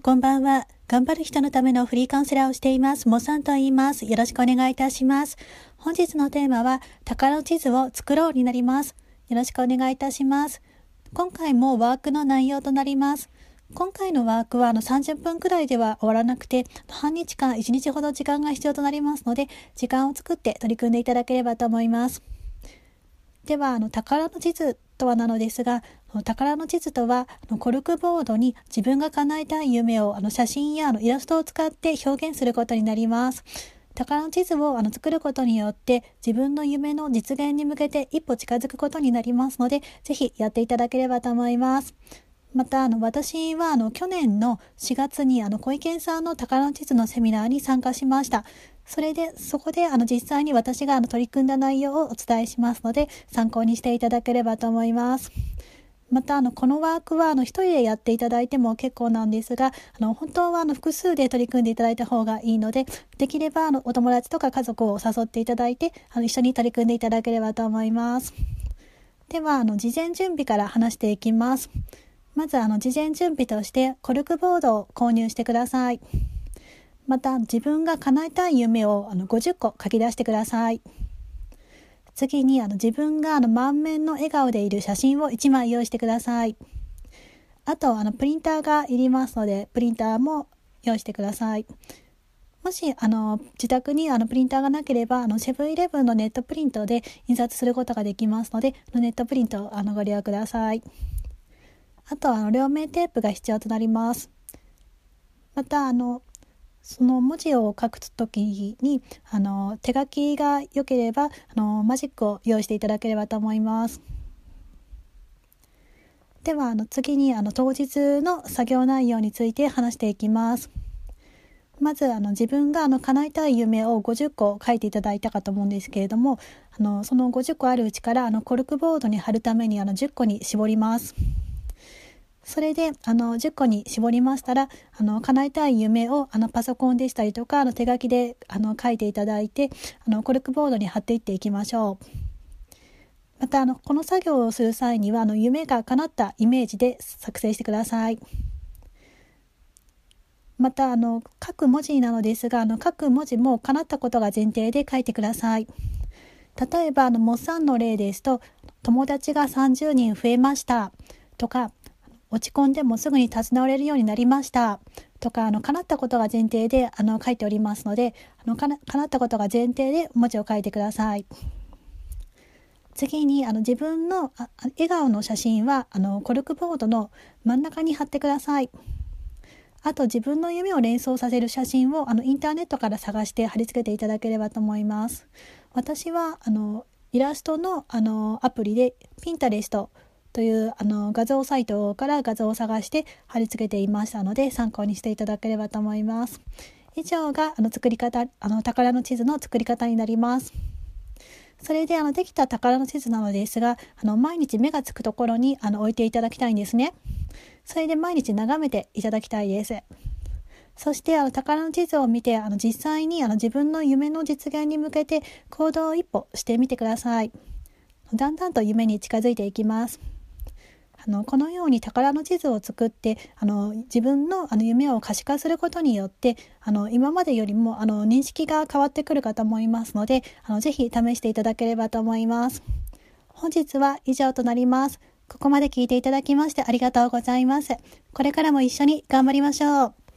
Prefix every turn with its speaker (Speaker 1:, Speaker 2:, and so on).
Speaker 1: こんばんは。頑張る人のためのフリーカウンセラーをしています。モさんと言います。よろしくお願いいたします。本日のテーマは、宝地図を作ろうになります。よろしくお願いいたします。今回もワークの内容となります。今回のワークはあの30分くらいでは終わらなくて、半日間1日ほど時間が必要となりますので、時間を作って取り組んでいただければと思います。では、あの、宝の地図とはなのですが、宝の地図とは、コルクボードに自分が叶えたい夢をあの写真やあのイラストを使って表現することになります。宝の地図をあの作ることによって自分の夢の実現に向けて一歩近づくことになりますので、ぜひやっていただければと思います。また、あの、私は、あの、去年の4月に、あの、小池さんの宝の地図のセミナーに参加しました。それで、そこで、あの、実際に私が、あの、取り組んだ内容をお伝えしますので、参考にしていただければと思います。また、あの、このワークは、あの、一人でやっていただいても結構なんですが、あの、本当は、あの、複数で取り組んでいただいた方がいいので、できれば、あの、お友達とか家族を誘っていただいて、あの、一緒に取り組んでいただければと思います。では、あの、事前準備から話していきます。まず、あの、事前準備として、コルクボードを購入してください。また、自分が叶えたい夢を、あの、50個書き出してください。次に、あの、自分が、あの、満面の笑顔でいる写真を1枚用意してください。あと、あの、プリンターがいりますので、プリンターも用意してください。もし、あの、自宅にあのプリンターがなければ、あの、セブンイレブンのネットプリントで印刷することができますので、ネットプリントをあのご利用ください。あとは、両面テープが必要となります。また、あの、その文字を書くときにあの手書きが良ければあのマジックを用意していただければと思います。ではあの次にあの当日の作業内容について話していきます。まずあの自分があの叶えたい夢を50個書いていただいたかと思うんですけれどもあのその50個あるうちからあのコルクボードに貼るためにあの10個に絞ります。それで、あの、10個に絞りましたら、あの、叶えたい夢を、あの、パソコンでしたりとか、あの、手書きで、あの、書いていただいて、あの、コルクボードに貼っていっていきましょう。また、あの、この作業をする際には、あの、夢が叶ったイメージで作成してください。また、あの、書く文字なのですが、あの、書く文字も叶ったことが前提で書いてください。例えば、あの、モッサンの例ですと、友達が30人増えましたとか、落ち込んでもすぐに立ち直れるようになりましたとか、あの、叶ったことが前提で、あの、書いておりますので、あの、叶ったことが前提で文字を書いてください。次に、あの、自分のあ笑顔の写真は、あの、コルクボードの真ん中に貼ってください。あと、自分の夢を連想させる写真を、あの、インターネットから探して貼り付けていただければと思います。私は、あの、イラストの、あの、アプリで、ピンタレストというあの画像サイトから画像を探して貼り付けていましたので参考にしていただければと思います。以上があの作り方、あの宝の地図の作り方になります。それであのできた宝の地図なのですが、あの毎日目がつくところにあの置いていただきたいんですね。それで毎日眺めていただきたいです。そしてあの宝の地図を見てあの実際にあの自分の夢の実現に向けて行動を一歩してみてください。だんだんと夢に近づいていきます。あのこのように宝の地図を作ってあの自分のあの夢を可視化することによってあの今までよりもあの認識が変わってくるかと思いますのであのぜひ試していただければと思います。本日は以上となります。ここまで聞いていただきましてありがとうございます。これからも一緒に頑張りましょう。